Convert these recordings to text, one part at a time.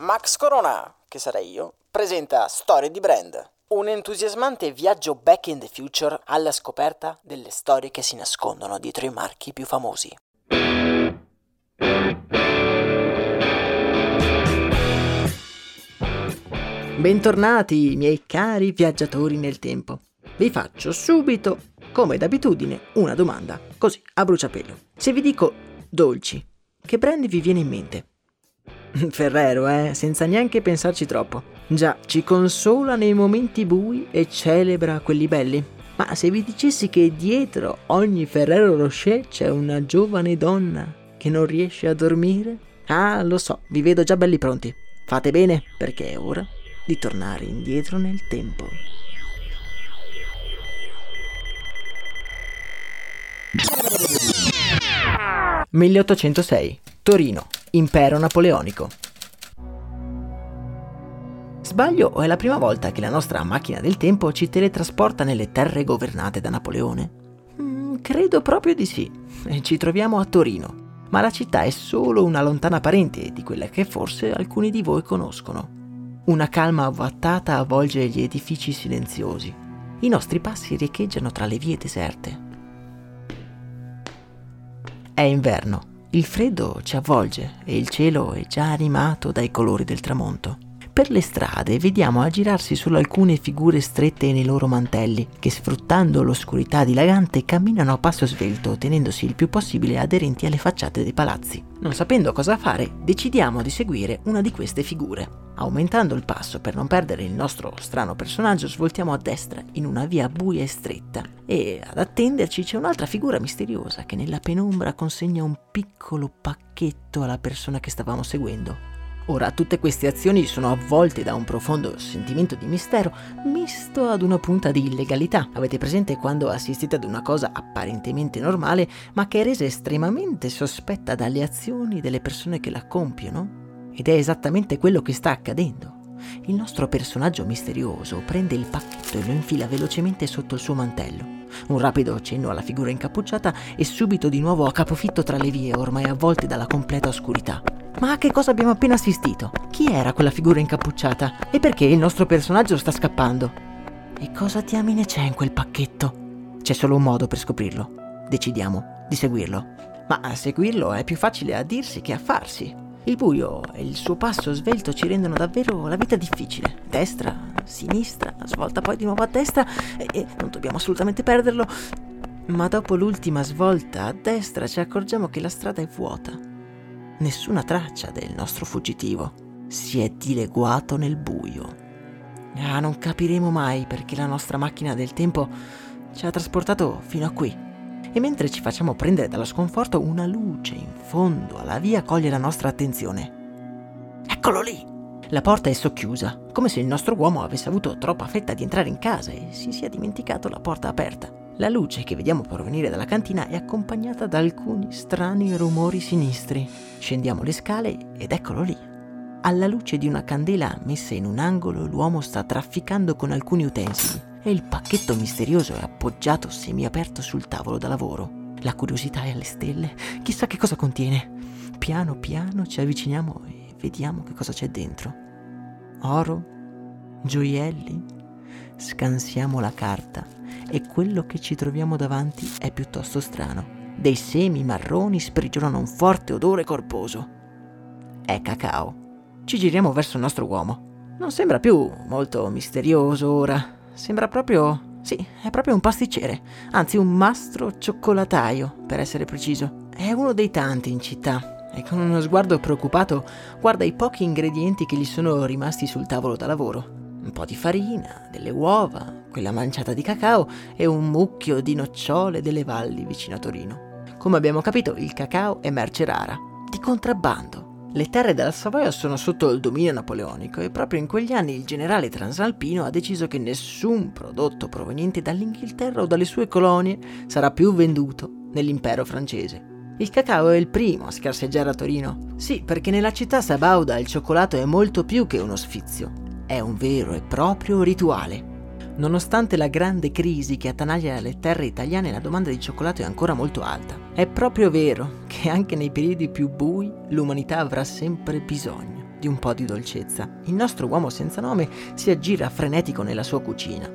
Max Corona, che sarei io, presenta Storie di Brand, un entusiasmante viaggio back in the future alla scoperta delle storie che si nascondono dietro i marchi più famosi. Bentornati, miei cari viaggiatori nel tempo. Vi faccio subito, come d'abitudine, una domanda, così a bruciapelo. Se vi dico dolci, che brand vi viene in mente? Ferrero, eh, senza neanche pensarci troppo. Già, ci consola nei momenti bui e celebra quelli belli. Ma se vi dicessi che dietro ogni Ferrero Rocher c'è una giovane donna che non riesce a dormire? Ah, lo so, vi vedo già belli pronti. Fate bene, perché è ora di tornare indietro nel tempo. «1806. Torino. Impero napoleonico». Sbaglio o è la prima volta che la nostra macchina del tempo ci teletrasporta nelle terre governate da Napoleone? Mm, credo proprio di sì. Ci troviamo a Torino, ma la città è solo una lontana parente di quella che forse alcuni di voi conoscono. Una calma avvattata avvolge gli edifici silenziosi. I nostri passi riecheggiano tra le vie deserte. È inverno, il freddo ci avvolge e il cielo è già animato dai colori del tramonto. Per le strade vediamo aggirarsi solo alcune figure strette nei loro mantelli, che sfruttando l'oscurità dilagante camminano a passo svelto, tenendosi il più possibile aderenti alle facciate dei palazzi. Non sapendo cosa fare, decidiamo di seguire una di queste figure. Aumentando il passo per non perdere il nostro strano personaggio, svoltiamo a destra in una via buia e stretta e ad attenderci c'è un'altra figura misteriosa che nella penombra consegna un piccolo pacchetto alla persona che stavamo seguendo. Ora, tutte queste azioni sono avvolte da un profondo sentimento di mistero, misto ad una punta di illegalità. Avete presente quando assistete ad una cosa apparentemente normale, ma che è resa estremamente sospetta dalle azioni delle persone che la compiono? Ed è esattamente quello che sta accadendo. Il nostro personaggio misterioso prende il pacchetto e lo infila velocemente sotto il suo mantello. Un rapido cenno alla figura incappucciata e subito di nuovo a capofitto tra le vie ormai avvolte dalla completa oscurità. Ma a che cosa abbiamo appena assistito? Chi era quella figura incappucciata? E perché il nostro personaggio sta scappando? E cosa diamine c'è in quel pacchetto? C'è solo un modo per scoprirlo. Decidiamo di seguirlo. Ma a seguirlo è più facile a dirsi che a farsi. Il buio e il suo passo svelto ci rendono davvero la vita difficile. Destra, sinistra, svolta poi di nuovo a destra e, e non dobbiamo assolutamente perderlo. Ma dopo l'ultima svolta a destra ci accorgiamo che la strada è vuota nessuna traccia del nostro fuggitivo. Si è dileguato nel buio. Ah, non capiremo mai perché la nostra macchina del tempo ci ha trasportato fino a qui. E mentre ci facciamo prendere dallo sconforto, una luce in fondo alla via coglie la nostra attenzione. Eccolo lì! La porta è socchiusa, come se il nostro uomo avesse avuto troppa fretta di entrare in casa e si sia dimenticato la porta aperta. La luce che vediamo provenire dalla cantina è accompagnata da alcuni strani rumori sinistri. Scendiamo le scale ed eccolo lì. Alla luce di una candela messa in un angolo, l'uomo sta trafficando con alcuni utensili e il pacchetto misterioso è appoggiato semiaperto sul tavolo da lavoro. La curiosità è alle stelle, chissà che cosa contiene. Piano piano ci avviciniamo e vediamo che cosa c'è dentro. Oro, gioielli? Scansiamo la carta e quello che ci troviamo davanti è piuttosto strano. Dei semi marroni sprigionano un forte odore corposo. È cacao. Ci giriamo verso il nostro uomo. Non sembra più molto misterioso ora. Sembra proprio... Sì, è proprio un pasticcere. Anzi, un mastro cioccolataio, per essere preciso. È uno dei tanti in città e con uno sguardo preoccupato guarda i pochi ingredienti che gli sono rimasti sul tavolo da lavoro. Un po' di farina, delle uova, quella manciata di cacao e un mucchio di nocciole delle valli vicino a Torino. Come abbiamo capito, il cacao è merce rara, di contrabbando. Le terre della Savoia sono sotto il dominio napoleonico e proprio in quegli anni il generale transalpino ha deciso che nessun prodotto proveniente dall'Inghilterra o dalle sue colonie sarà più venduto nell'impero francese. Il cacao è il primo a scarseggiare a Torino. Sì, perché nella città sabauda il cioccolato è molto più che uno sfizio, è un vero e proprio rituale. Nonostante la grande crisi che attanaglia le terre italiane, la domanda di cioccolato è ancora molto alta. È proprio vero che anche nei periodi più bui l'umanità avrà sempre bisogno di un po' di dolcezza. Il nostro uomo senza nome si aggira frenetico nella sua cucina.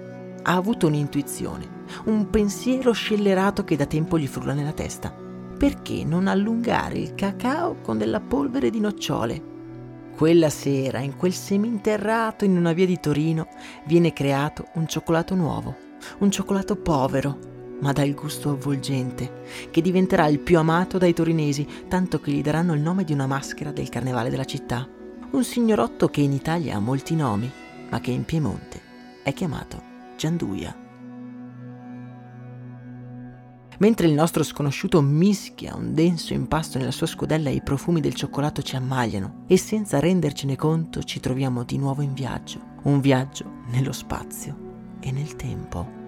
Ha avuto un'intuizione, un pensiero scellerato che da tempo gli frulla nella testa. Perché non allungare il cacao con della polvere di nocciole? Quella sera, in quel seminterrato in una via di Torino, viene creato un cioccolato nuovo, un cioccolato povero, ma dal gusto avvolgente, che diventerà il più amato dai torinesi, tanto che gli daranno il nome di una maschera del carnevale della città. Un signorotto che in Italia ha molti nomi, ma che in Piemonte è chiamato Gianduia. Mentre il nostro sconosciuto mischia un denso impasto nella sua scodella e i profumi del cioccolato ci ammagliano e senza rendercene conto ci troviamo di nuovo in viaggio, un viaggio nello spazio e nel tempo.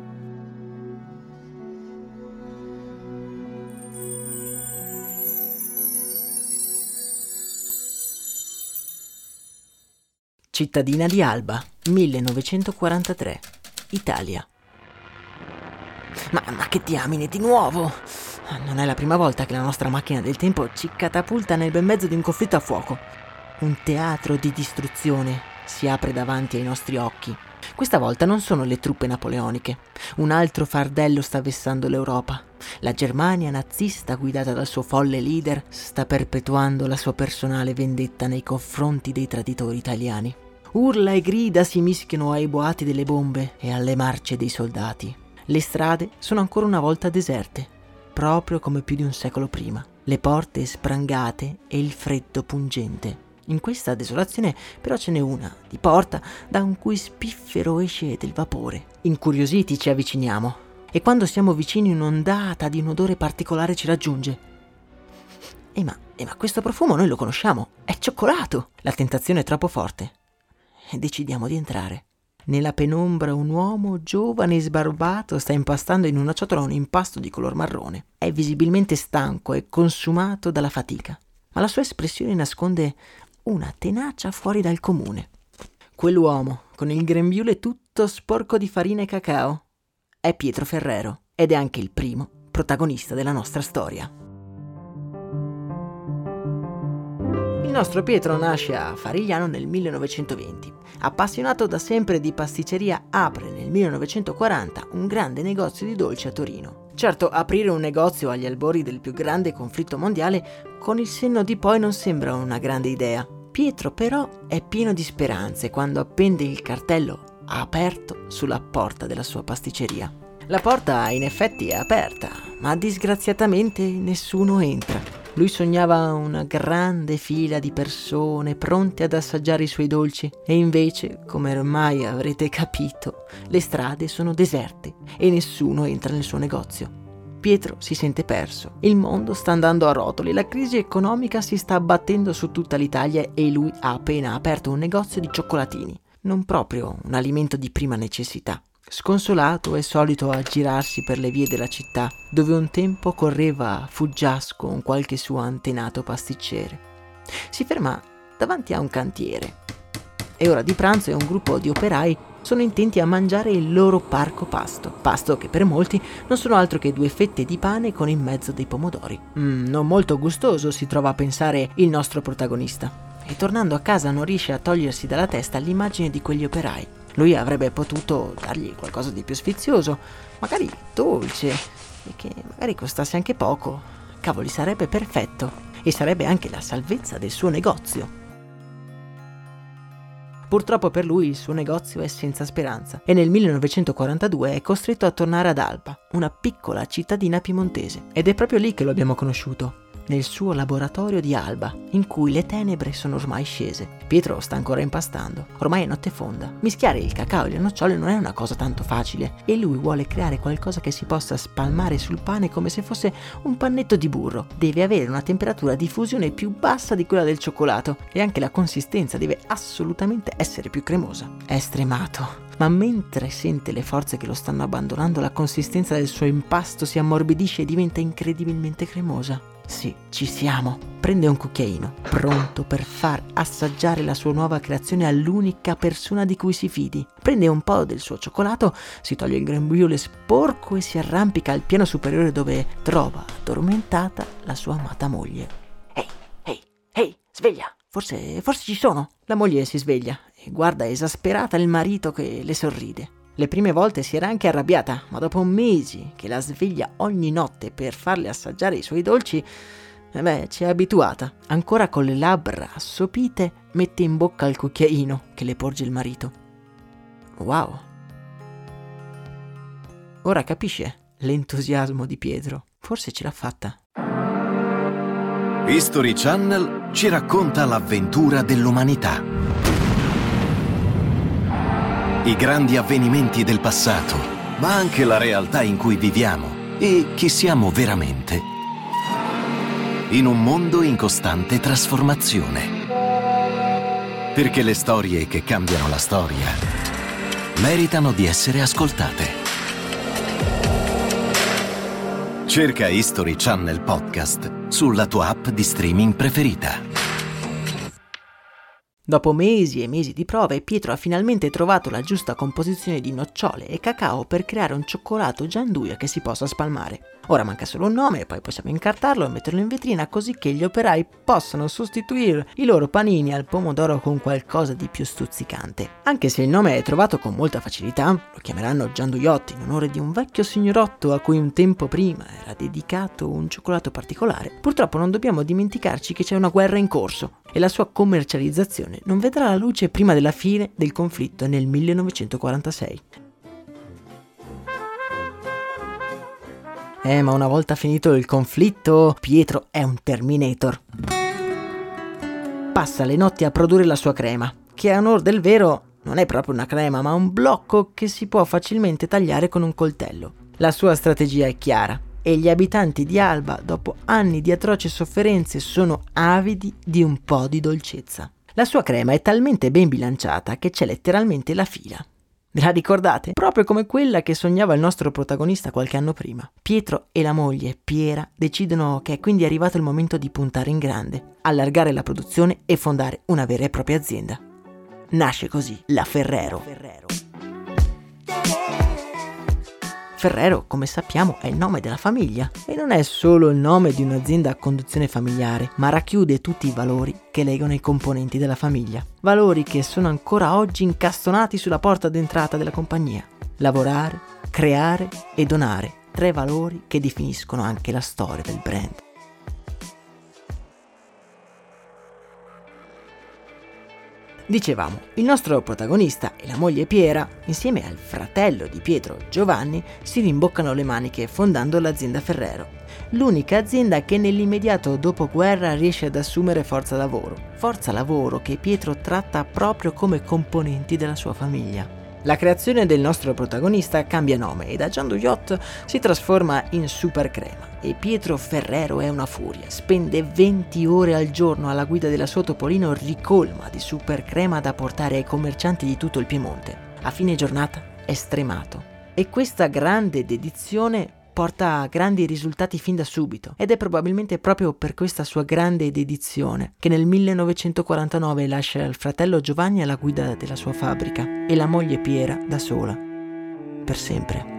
Cittadina di Alba, 1943, Italia. Ma, ma che diamine di nuovo! Non è la prima volta che la nostra macchina del tempo ci catapulta nel bel mezzo di un conflitto a fuoco. Un teatro di distruzione si apre davanti ai nostri occhi. Questa volta non sono le truppe napoleoniche. Un altro fardello sta vessando l'Europa. La Germania nazista, guidata dal suo folle leader, sta perpetuando la sua personale vendetta nei confronti dei traditori italiani. Urla e grida si mischiano ai boati delle bombe e alle marce dei soldati. Le strade sono ancora una volta deserte, proprio come più di un secolo prima. Le porte sprangate e il freddo pungente. In questa desolazione però ce n'è una, di porta, da un cui spiffero esce del vapore. Incuriositi ci avviciniamo e quando siamo vicini un'ondata di un odore particolare ci raggiunge. E ma, e ma questo profumo noi lo conosciamo, è cioccolato! La tentazione è troppo forte e decidiamo di entrare. Nella penombra un uomo giovane e sbarbato sta impastando in una ciotola un impasto di color marrone. È visibilmente stanco e consumato dalla fatica, ma la sua espressione nasconde una tenacia fuori dal comune. Quell'uomo, con il grembiule tutto sporco di farina e cacao, è Pietro Ferrero ed è anche il primo protagonista della nostra storia. Nostro Pietro nasce a Farigliano nel 1920 Appassionato da sempre di pasticceria, apre nel 1940 un grande negozio di dolci a Torino. Certo, aprire un negozio agli albori del più grande conflitto mondiale con il senno di poi non sembra una grande idea. Pietro però è pieno di speranze quando appende il cartello aperto sulla porta della sua pasticceria. La porta in effetti è aperta, ma disgraziatamente nessuno entra. Lui sognava una grande fila di persone pronte ad assaggiare i suoi dolci e invece, come ormai avrete capito, le strade sono deserte e nessuno entra nel suo negozio. Pietro si sente perso. Il mondo sta andando a rotoli, la crisi economica si sta abbattendo su tutta l'Italia e lui ha appena aperto un negozio di cioccolatini. Non proprio un alimento di prima necessità. Sconsolato è solito aggirarsi per le vie della città, dove un tempo correva fuggiasco un qualche suo antenato pasticcere. Si ferma davanti a un cantiere. È ora di pranzo e un gruppo di operai sono intenti a mangiare il loro parco pasto, pasto che per molti non sono altro che due fette di pane con in mezzo dei pomodori. Mm, non molto gustoso si trova a pensare il nostro protagonista. E tornando a casa non riesce a togliersi dalla testa l'immagine di quegli operai Lui avrebbe potuto dargli qualcosa di più sfizioso, magari dolce, e che magari costasse anche poco. Cavoli, sarebbe perfetto e sarebbe anche la salvezza del suo negozio. Purtroppo per lui il suo negozio è senza speranza e nel 1942 è costretto a tornare ad Alba, una piccola cittadina piemontese. Ed è proprio lì che lo abbiamo conosciuto, nel suo laboratorio di Alba, in cui le tenebre sono ormai scese. Pietro sta ancora impastando, ormai è notte fonda. Mischiare il cacao e le nocciole non è una cosa tanto facile e lui vuole creare qualcosa che si possa spalmare sul pane come se fosse un pannetto di burro. Deve avere una temperatura di fusione più bassa di quella del cioccolato e anche la consistenza deve assolutamente essere più cremosa. È stremato, ma mentre sente le forze che lo stanno abbandonando, la consistenza del suo impasto si ammorbidisce e diventa incredibilmente cremosa. Sì, ci siamo. Prende un cucchiaino, pronto per far assaggiare la sua nuova creazione all'unica persona di cui si fidi. Prende un po' del suo cioccolato, si toglie il grembiule sporco e si arrampica al piano superiore dove trova addormentata la sua amata moglie. Ehi, ehi, ehi, sveglia! Forse, forse ci sono. La moglie si sveglia e guarda esasperata il marito che le sorride. Le prime volte si era anche arrabbiata, ma dopo mesi che la sveglia ogni notte per farle assaggiare i suoi dolci, eh beh, ci è abituata. Ancora con le labbra assopite, mette in bocca il cucchiaino che le porge il marito. Wow. Ora capisce l'entusiasmo di Pietro. Forse ce l'ha fatta. History Channel ci racconta l'avventura dell'umanità i grandi avvenimenti del passato, ma anche la realtà in cui viviamo e chi siamo veramente. In un mondo in costante trasformazione. Perché le storie che cambiano la storia meritano di essere ascoltate. Cerca History Channel Podcast sulla tua app di streaming preferita. Dopo mesi e mesi di prove, Pietro ha finalmente trovato la giusta composizione di nocciole e cacao per creare un cioccolato gianduia che si possa spalmare. Ora manca solo un nome e poi possiamo incartarlo e metterlo in vetrina così che gli operai possano sostituire i loro panini al pomodoro con qualcosa di più stuzzicante. Anche se il nome è trovato con molta facilità, lo chiameranno Gianduiotti in onore di un vecchio signorotto a cui un tempo prima era dedicato un cioccolato particolare. Purtroppo non dobbiamo dimenticarci che c'è una guerra in corso e la sua commercializzazione non vedrà la luce prima della fine del conflitto nel 1946. Eh, ma una volta finito il conflitto, Pietro è un Terminator. Passa le notti a produrre la sua crema, che a onor del vero non è proprio una crema, ma un blocco che si può facilmente tagliare con un coltello. La sua strategia è chiara e gli abitanti di Alba, dopo anni di atroci sofferenze, sono avidi di un po' di dolcezza. La sua crema è talmente ben bilanciata che c'è letteralmente la fila. Ve la ricordate? Proprio come quella che sognava il nostro protagonista qualche anno prima. Pietro e la moglie, Piera, decidono che è quindi arrivato il momento di puntare in grande, allargare la produzione e fondare una vera e propria azienda. Nasce così la Ferrero. Ferrero. Ferrero, come sappiamo, è il nome della famiglia e non è solo il nome di un'azienda a conduzione familiare, ma racchiude tutti i valori che legano i componenti della famiglia. Valori che sono ancora oggi incastonati sulla porta d'entrata della compagnia. Lavorare, creare e donare, tre valori che definiscono anche la storia del brand. Dicevamo, il nostro protagonista e la moglie Piera, insieme al fratello di Pietro, Giovanni, si rimboccano le maniche fondando l'azienda Ferrero, l'unica azienda che nell'immediato dopoguerra riesce ad assumere forza lavoro, forza lavoro che Pietro tratta proprio come componenti della sua famiglia. La creazione del nostro protagonista cambia nome e da Giando Yacht si trasforma in Super Crema e Pietro Ferrero è una furia. Spende 20 ore al giorno alla guida della sua Topolino ricolma di super crema da portare ai commercianti di tutto il Piemonte. A fine giornata è stremato. E questa grande dedizione porta a grandi risultati fin da subito ed è probabilmente proprio per questa sua grande dedizione che nel 1949 lascia il fratello Giovanni alla guida della sua fabbrica e la moglie Piera da sola, per sempre.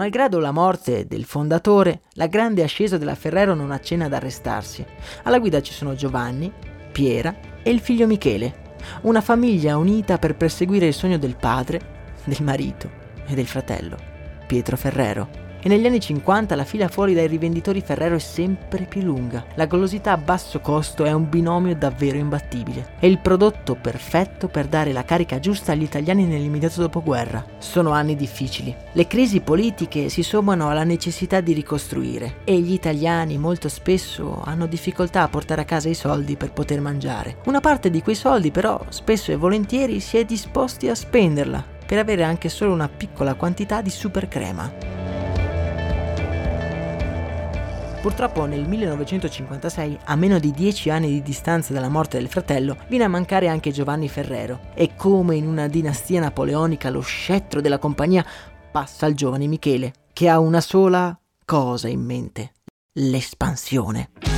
Malgrado la morte del fondatore, la grande ascesa della Ferrero non accenna ad arrestarsi. Alla guida ci sono Giovanni, Piera e il figlio Michele, Una famiglia unita per perseguire il sogno del padre, del marito e del fratello, Pietro Ferrero e negli anni 50 la fila fuori dai rivenditori Ferrero è sempre più lunga. La golosità a basso costo è un binomio davvero imbattibile. È il prodotto perfetto per dare la carica giusta agli italiani nell'immediato dopoguerra. Sono anni difficili. Le crisi politiche si sommano alla necessità di ricostruire e gli italiani molto spesso hanno difficoltà a portare a casa i soldi per poter mangiare. Una parte di quei soldi però spesso e volentieri si è disposti a spenderla per avere anche solo una piccola quantità di super crema. Purtroppo nel 1956, a meno di dieci anni di distanza dalla morte del fratello, viene a mancare anche Giovanni Ferrero. E come in una dinastia napoleonica lo scettro della compagnia passa al giovane Michele, che ha una sola cosa in mente, l'espansione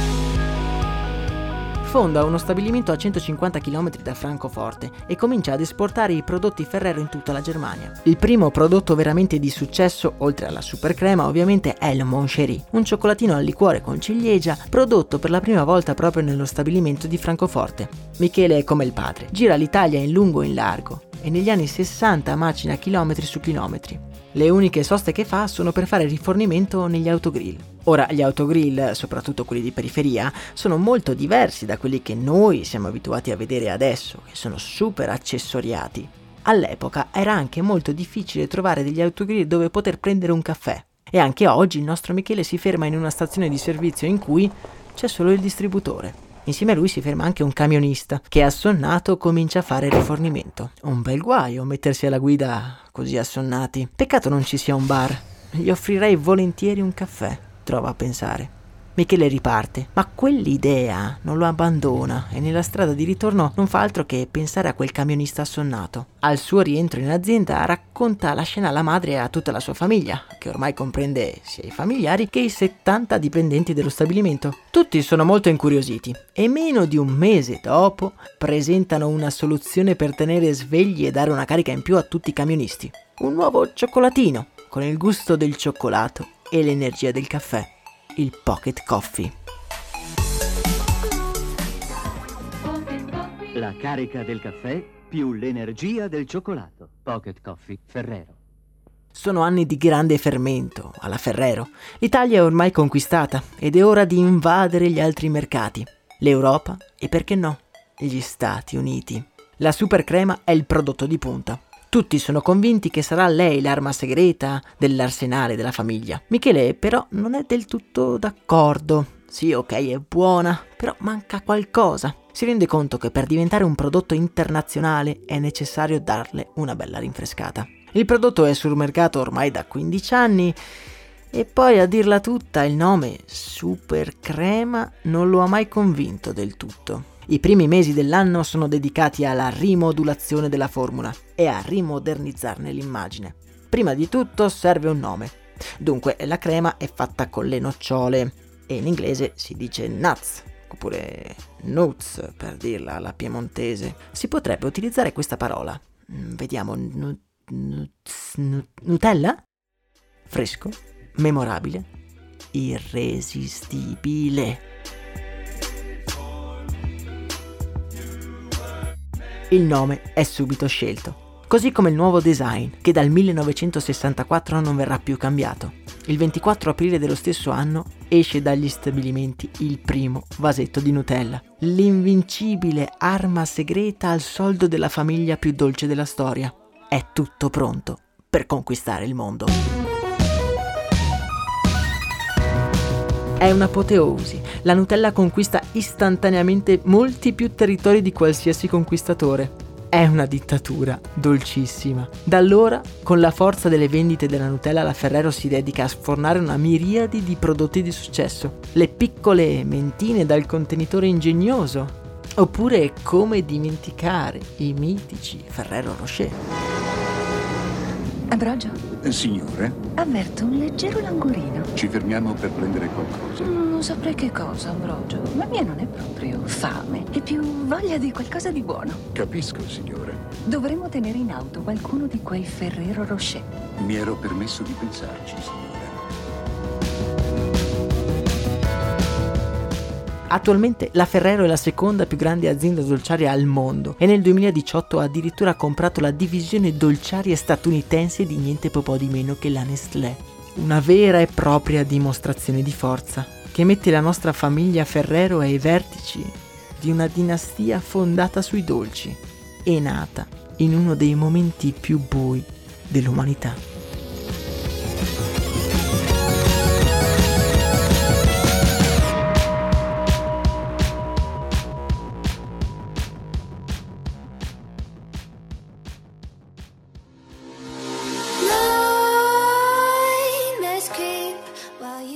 fonda uno stabilimento a 150 km da Francoforte e comincia ad esportare i prodotti Ferrero in tutta la Germania. Il primo prodotto veramente di successo, oltre alla super crema, ovviamente è il Moncherie, un cioccolatino al liquore con ciliegia prodotto per la prima volta proprio nello stabilimento di Francoforte. Michele è come il padre, gira l'Italia in lungo e in largo e negli anni 60 macina chilometri su chilometri. Le uniche soste che fa sono per fare rifornimento negli autogrill. Ora, gli autogrill, soprattutto quelli di periferia, sono molto diversi da quelli che noi siamo abituati a vedere adesso, che sono super accessoriati. All'epoca era anche molto difficile trovare degli autogrill dove poter prendere un caffè. E anche oggi il nostro Michele si ferma in una stazione di servizio in cui c'è solo il distributore. Insieme a lui si ferma anche un camionista che assonnato comincia a fare rifornimento. Un bel guaio mettersi alla guida così assonnati. Peccato non ci sia un bar. Gli offrirei volentieri un caffè, trova a pensare. Michele riparte, ma quell'idea non lo abbandona e nella strada di ritorno non fa altro che pensare a quel camionista assonnato. Al suo rientro in azienda racconta la scena alla madre e a tutta la sua famiglia, che ormai comprende sia i familiari che i 70 dipendenti dello stabilimento. Tutti sono molto incuriositi e meno di un mese dopo presentano una soluzione per tenere svegli e dare una carica in più a tutti i camionisti. Un nuovo cioccolatino con il gusto del cioccolato e l'energia del caffè il Pocket Coffee. La carica del caffè più l'energia del cioccolato. Pocket Coffee Ferrero. Sono anni di grande fermento alla Ferrero. L'Italia è ormai conquistata ed è ora di invadere gli altri mercati. L'Europa e perché no, gli Stati Uniti. La super crema è il prodotto di punta. Tutti sono convinti che sarà lei l'arma segreta dell'arsenale della famiglia. Michele però non è del tutto d'accordo. Sì, ok, è buona, però manca qualcosa. Si rende conto che per diventare un prodotto internazionale è necessario darle una bella rinfrescata. Il prodotto è sul mercato ormai da 15 anni e poi a dirla tutta il nome Super Crema non lo ha mai convinto del tutto. I primi mesi dell'anno sono dedicati alla rimodulazione della formula e a rimodernizzarne l'immagine. Prima di tutto serve un nome. Dunque la crema è fatta con le nocciole e in inglese si dice nuts oppure nuts per dirla alla piemontese. Si potrebbe utilizzare questa parola. Mm, vediamo, nu, nuts, nu, Nutella? Fresco, memorabile, irresistibile. Il nome è subito scelto, così come il nuovo design, che dal 1964 non verrà più cambiato. Il 24 aprile dello stesso anno esce dagli stabilimenti il primo vasetto di Nutella, l'invincibile arma segreta al soldo della famiglia più dolce della storia. È tutto pronto per conquistare il mondo. È un'apoteosi. La Nutella conquista istantaneamente molti più territori di qualsiasi conquistatore. È una dittatura dolcissima. Da allora, con la forza delle vendite della Nutella, la Ferrero si dedica a sfornare una miriade di prodotti di successo. Le piccole mentine dal contenitore ingegnoso. Oppure come dimenticare i mitici Ferrero Rocher. Ambrogio? Eh, signore? Avverto un leggero languorino. Ci fermiamo per prendere qualcosa. Mm, non saprei che cosa, Ambrogio. La mia non è proprio fame, è più voglia di qualcosa di buono. Capisco, signore. Dovremmo tenere in auto qualcuno di quei Ferrero Rocher. Mi ero permesso di pensarci, signore. Attualmente la Ferrero è la seconda più grande azienda dolciaria al mondo e nel 2018 ha addirittura comprato la divisione dolciaria statunitense di niente po' di meno che la Nestlé. Una vera e propria dimostrazione di forza che mette la nostra famiglia Ferrero ai vertici di una dinastia fondata sui dolci e nata in uno dei momenti più bui dell'umanità.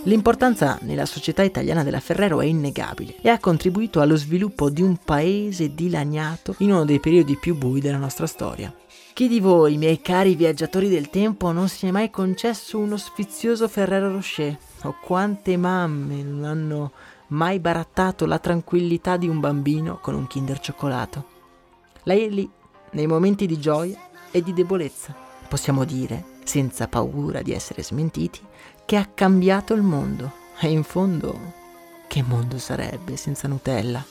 L'importanza nella società italiana della Ferrero è innegabile e ha contribuito allo sviluppo di un paese dilaniato in uno dei periodi più bui della nostra storia. Chi di voi, miei cari viaggiatori del tempo, non si è mai concesso uno sfizioso Ferrero Rocher? O quante mamme non hanno mai barattato la tranquillità di un bambino con un Kinder cioccolato? Lei è lì, nei momenti di gioia e di debolezza. Possiamo dire, senza paura di essere smentiti, che ha cambiato il mondo. E in fondo, che mondo sarebbe senza Nutella?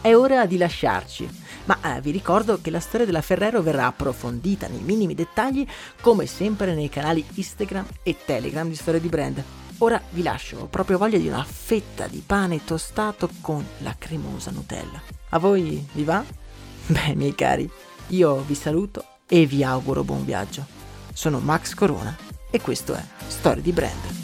È ora di lasciarci, ma eh, vi ricordo che la storia della Ferrero verrà approfondita nei minimi dettagli come sempre nei canali Instagram e Telegram di Storia di Brand. Ora vi lascio, ho proprio voglia di una fetta di pane tostato con la cremosa Nutella. A voi vi va? Beh, miei cari, io vi saluto e vi auguro buon viaggio. Sono Max Corona e questo è Storia di Brand.